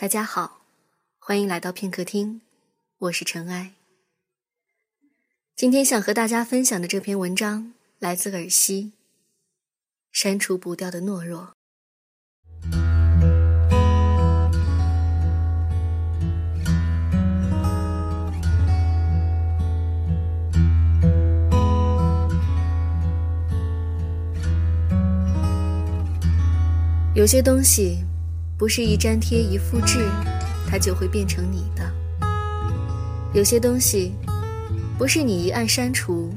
大家好，欢迎来到片刻听，我是尘埃。今天想和大家分享的这篇文章来自尔西，删除不掉的懦弱。有些东西。不是一粘贴一复制，它就会变成你的。有些东西，不是你一按删除，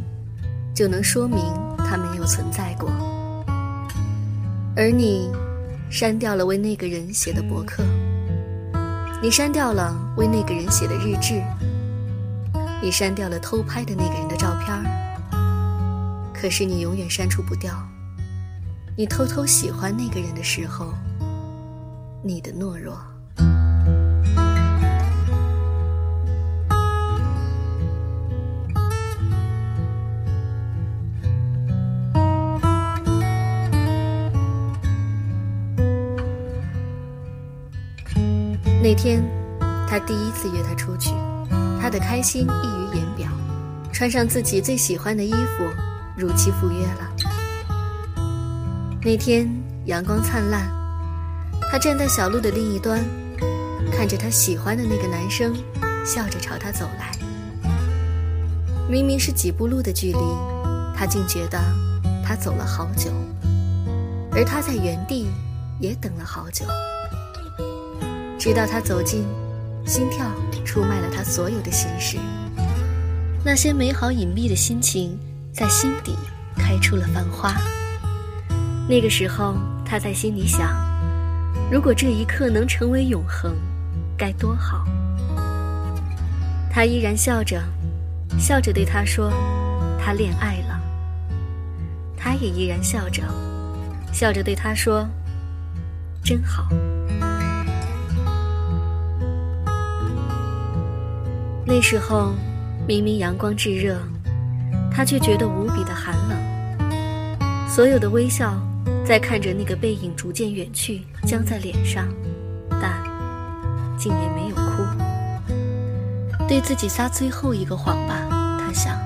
就能说明它没有存在过。而你，删掉了为那个人写的博客，你删掉了为那个人写的日志，你删掉了偷拍的那个人的照片儿。可是你永远删除不掉，你偷偷喜欢那个人的时候。你的懦弱。那天，他第一次约她出去，他的开心溢于言表，穿上自己最喜欢的衣服，如期赴约了。那天阳光灿烂。他站在小路的另一端，看着他喜欢的那个男生，笑着朝他走来。明明是几步路的距离，他竟觉得他走了好久，而他在原地也等了好久。直到他走近，心跳出卖了他所有的心事，那些美好隐秘的心情在心底开出了繁花。那个时候，他在心里想。如果这一刻能成为永恒，该多好！他依然笑着，笑着对他说：“他恋爱了。”他也依然笑着，笑着对他说：“真好。”那时候，明明阳光炙热，他却觉得无比的寒冷。所有的微笑。在看着那个背影逐渐远去，僵在脸上，但竟也没有哭。对自己撒最后一个谎吧，他想。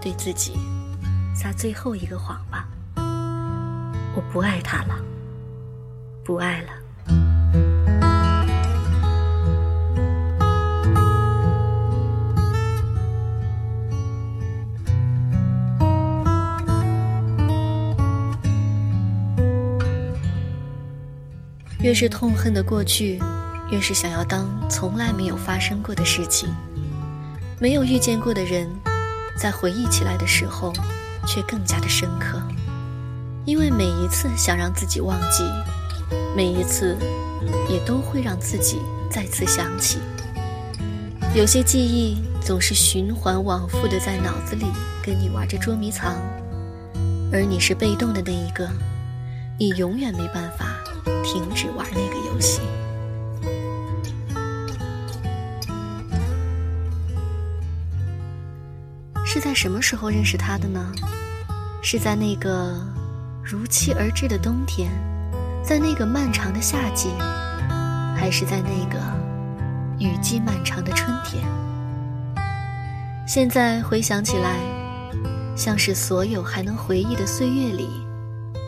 对自己撒最后一个谎吧。我不爱他了，不爱了。越是痛恨的过去，越是想要当从来没有发生过的事情。没有遇见过的人，在回忆起来的时候，却更加的深刻。因为每一次想让自己忘记，每一次，也都会让自己再次想起。有些记忆总是循环往复的在脑子里跟你玩着捉迷藏，而你是被动的那一个，你永远没办法。停止玩那个游戏。是在什么时候认识他的呢？是在那个如期而至的冬天，在那个漫长的夏季，还是在那个雨季漫长的春天？现在回想起来，像是所有还能回忆的岁月里，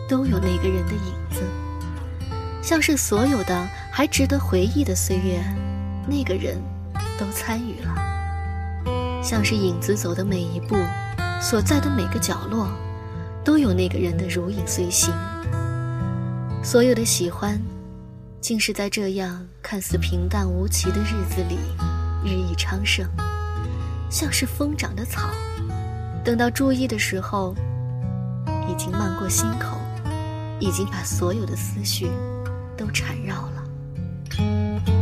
都有那个人的影子。像是所有的还值得回忆的岁月，那个人都参与了。像是影子走的每一步，所在的每个角落，都有那个人的如影随形。所有的喜欢，竟是在这样看似平淡无奇的日子里，日益昌盛。像是疯长的草，等到注意的时候，已经漫过心口，已经把所有的思绪。都缠绕了。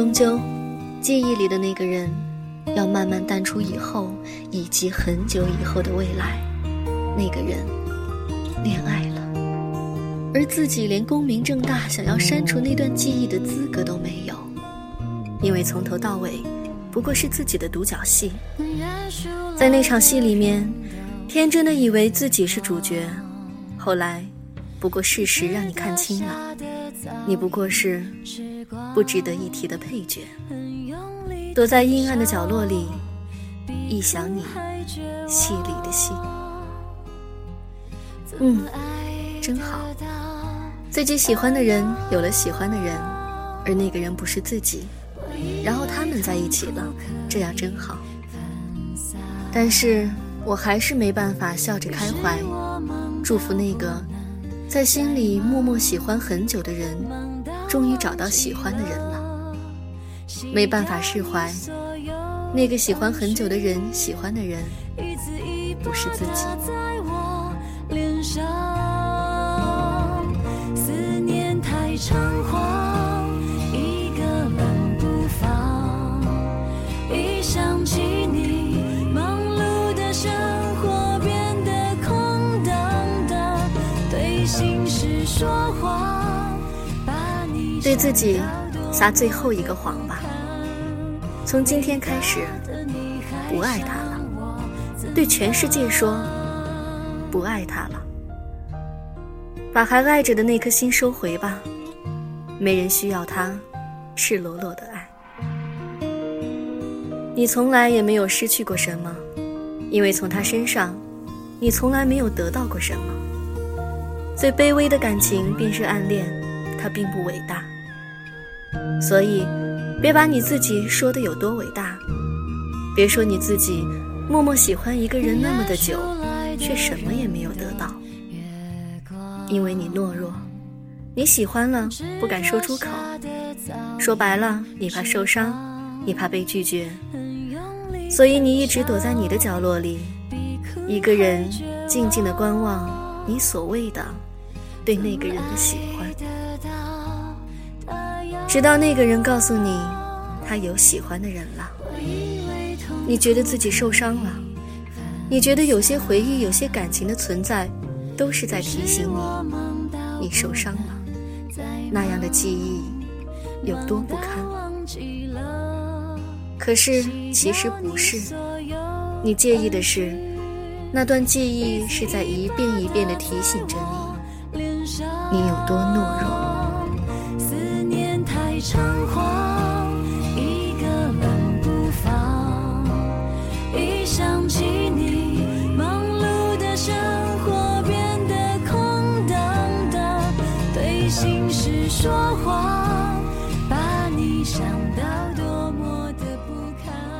终究，记忆里的那个人，要慢慢淡出以后，以及很久以后的未来，那个人恋爱了，而自己连光明正大想要删除那段记忆的资格都没有，因为从头到尾，不过是自己的独角戏，在那场戏里面，天真的以为自己是主角，后来，不过事实让你看清了，你不过是。不值得一提的配角，躲在阴暗的角落里，一想你，戏里的戏。嗯，真好。自己喜欢的人有了喜欢的人，而那个人不是自己，然后他们在一起了，这样真好。但是我还是没办法笑着开怀，祝福那个在心里默默喜欢很久的人。终于找到喜欢的人了，没办法释怀，那个喜欢很久的人，喜欢的人不是自己。思念太猖狂，对自己撒最后一个谎吧。从今天开始，不爱他了。对全世界说，不爱他了。把还爱着的那颗心收回吧。没人需要他赤裸裸的爱。你从来也没有失去过什么，因为从他身上，你从来没有得到过什么。最卑微的感情便是暗恋。他并不伟大，所以别把你自己说的有多伟大，别说你自己默默喜欢一个人那么的久，却什么也没有得到，因为你懦弱，你喜欢了不敢说出口，说白了，你怕受伤，你怕被拒绝，所以你一直躲在你的角落里，一个人静静的观望你所谓的对那个人的喜欢。直到那个人告诉你，他有喜欢的人了，你觉得自己受伤了，你觉得有些回忆、有些感情的存在，都是在提醒你，你受伤了，那样的记忆有多不堪。可是其实不是，你介意的是，那段记忆是在一遍一遍地提醒着你，你有多懦弱。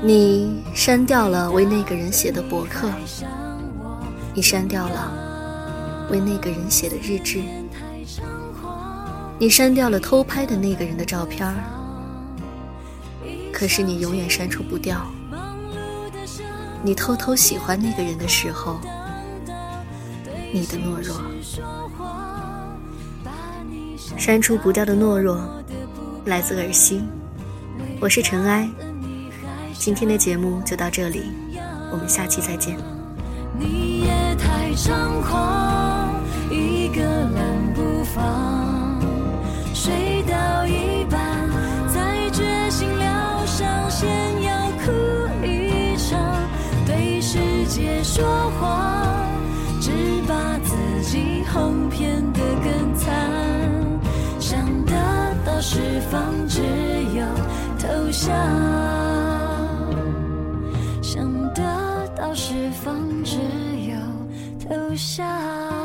你删掉了为那个人写的博客，你删掉了为那个人写的日志。你删掉了偷拍的那个人的照片儿，可是你永远删除不掉你偷偷喜欢那个人的时候，你的懦弱。删除不掉的懦弱，来自耳心。我是尘埃，今天的节目就到这里，我们下期再见。你也太猖狂，一个人不放。睡到一半，才觉醒疗伤，先要哭一场，对世界说谎，只把自己哄骗得更惨。想得到释放，只有投降；到释放，只有投降。